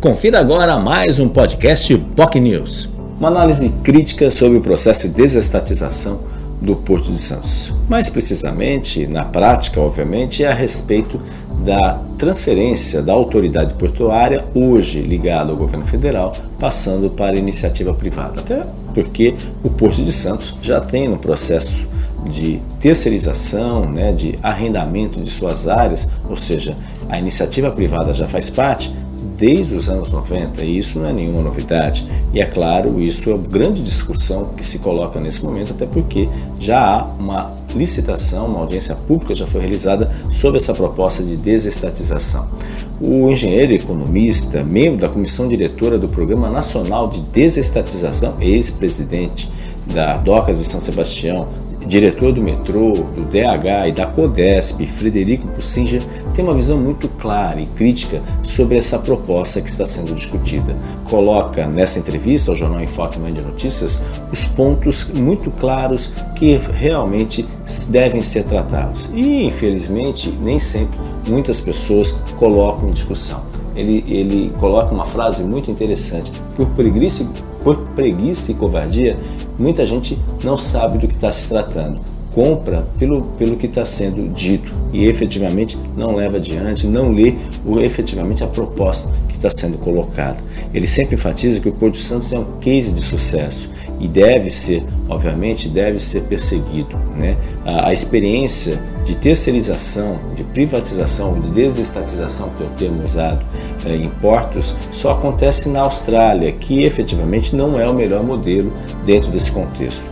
Confira agora mais um podcast POC News. Uma análise crítica sobre o processo de desestatização do Porto de Santos. Mais precisamente, na prática, obviamente, é a respeito da transferência da autoridade portuária, hoje ligada ao governo federal, passando para iniciativa privada. Até porque o Porto de Santos já tem no processo de terceirização, né, de arrendamento de suas áreas, ou seja, a iniciativa privada já faz parte desde os anos 90 e isso não é nenhuma novidade. E é claro, isso é uma grande discussão que se coloca nesse momento, até porque já há uma licitação, uma audiência pública já foi realizada sobre essa proposta de desestatização. O engenheiro economista, membro da comissão diretora do Programa Nacional de Desestatização, ex-presidente da Docas de São Sebastião, diretor do metrô, do DH e da Codesp, Frederico Pussinger, tem uma visão muito clara e crítica sobre essa proposta que está sendo discutida. Coloca nessa entrevista ao jornal Enfoque de Notícias os pontos muito claros que realmente devem ser tratados. E, infelizmente, nem sempre muitas pessoas colocam em discussão. Ele, ele coloca uma frase muito interessante: por preguiça, por preguiça e covardia, muita gente não sabe do que está se tratando. Compra pelo, pelo que está sendo dito e efetivamente não leva adiante, não lê o, efetivamente a proposta que está sendo colocada. Ele sempre enfatiza que o Porto Santos é um case de sucesso e deve ser, obviamente, deve ser perseguido. Né? A, a experiência de terceirização, de privatização, de desestatização, que é o termo usado é, em portos, só acontece na Austrália, que efetivamente não é o melhor modelo dentro desse contexto.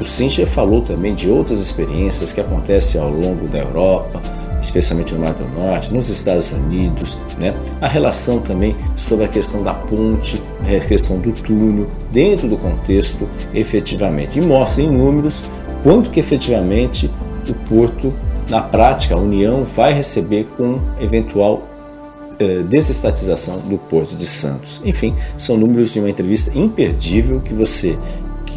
O Sincher falou também de outras experiências que acontecem ao longo da Europa, especialmente no Mar do Norte, nos Estados Unidos, né? a relação também sobre a questão da ponte, a questão do túnel, dentro do contexto efetivamente, e mostra em números quanto que efetivamente o porto, na prática, a União vai receber com eventual eh, desestatização do Porto de Santos. Enfim, são números de uma entrevista imperdível que você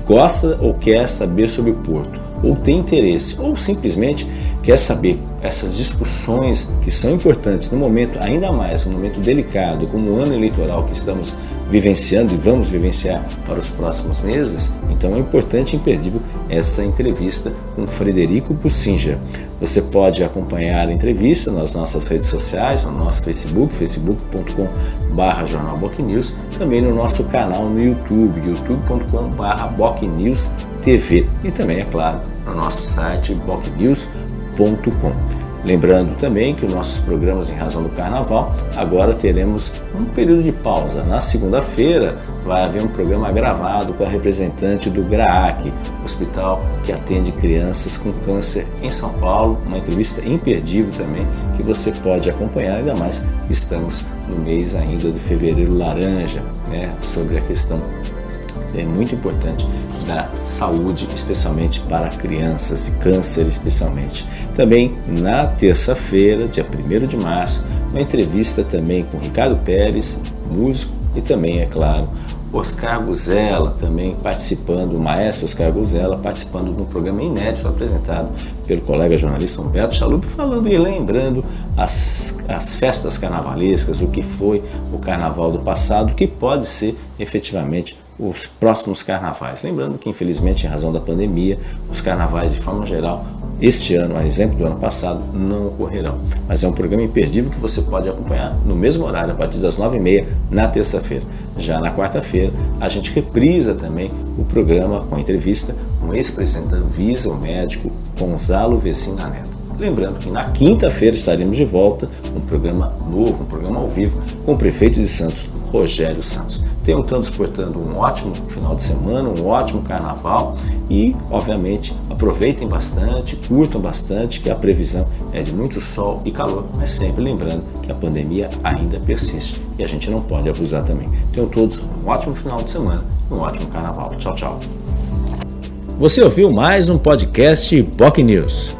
gosta ou quer saber sobre o Porto, ou tem interesse, ou simplesmente quer saber essas discussões que são importantes no momento, ainda mais um momento delicado, como o ano eleitoral que estamos vivenciando e vamos vivenciar para os próximos meses, então é importante e imperdível essa entrevista com Frederico Pussinger. Você pode acompanhar a entrevista nas nossas redes sociais, no nosso Facebook, facebook.com.br jornalbocnews, também no nosso canal no YouTube, youtube.com.br bocnewstv e também, é claro, no nosso site bocnews.com. Lembrando também que os nossos programas em razão do carnaval, agora teremos um período de pausa. Na segunda-feira vai haver um programa gravado com a representante do GRAAC, hospital que atende crianças com câncer em São Paulo, uma entrevista imperdível também que você pode acompanhar, ainda mais que estamos no mês ainda de fevereiro laranja, né, sobre a questão é muito importante da saúde, especialmente para crianças câncer, especialmente. Também na terça-feira, dia 1 de março, uma entrevista também com Ricardo Pérez, músico, e também, é claro, Oscar Guzella também participando, o maestro Oscar Guzella participando de um programa inédito apresentado pelo colega jornalista Humberto Chalup, falando e lembrando as, as festas carnavalescas, o que foi o carnaval do passado, que pode ser efetivamente os próximos carnavais. Lembrando que, infelizmente, em razão da pandemia, os carnavais, de forma geral, este ano, a exemplo do ano passado, não ocorrerão. Mas é um programa imperdível que você pode acompanhar no mesmo horário, a partir das 9h30, na terça-feira. Já na quarta-feira, a gente reprisa também o programa com a entrevista com o ex-presidente da Anvisa, o médico Gonzalo Vecina Neto. Lembrando que na quinta-feira estaremos de volta com um programa novo, um programa ao vivo, com o prefeito de Santos, Rogério Santos. Tenham todos portando um ótimo final de semana, um ótimo carnaval e, obviamente, aproveitem bastante, curtam bastante, que a previsão é de muito sol e calor, mas sempre lembrando que a pandemia ainda persiste e a gente não pode abusar também. Tenham todos um ótimo final de semana e um ótimo carnaval. Tchau, tchau. Você ouviu mais um podcast Boc News.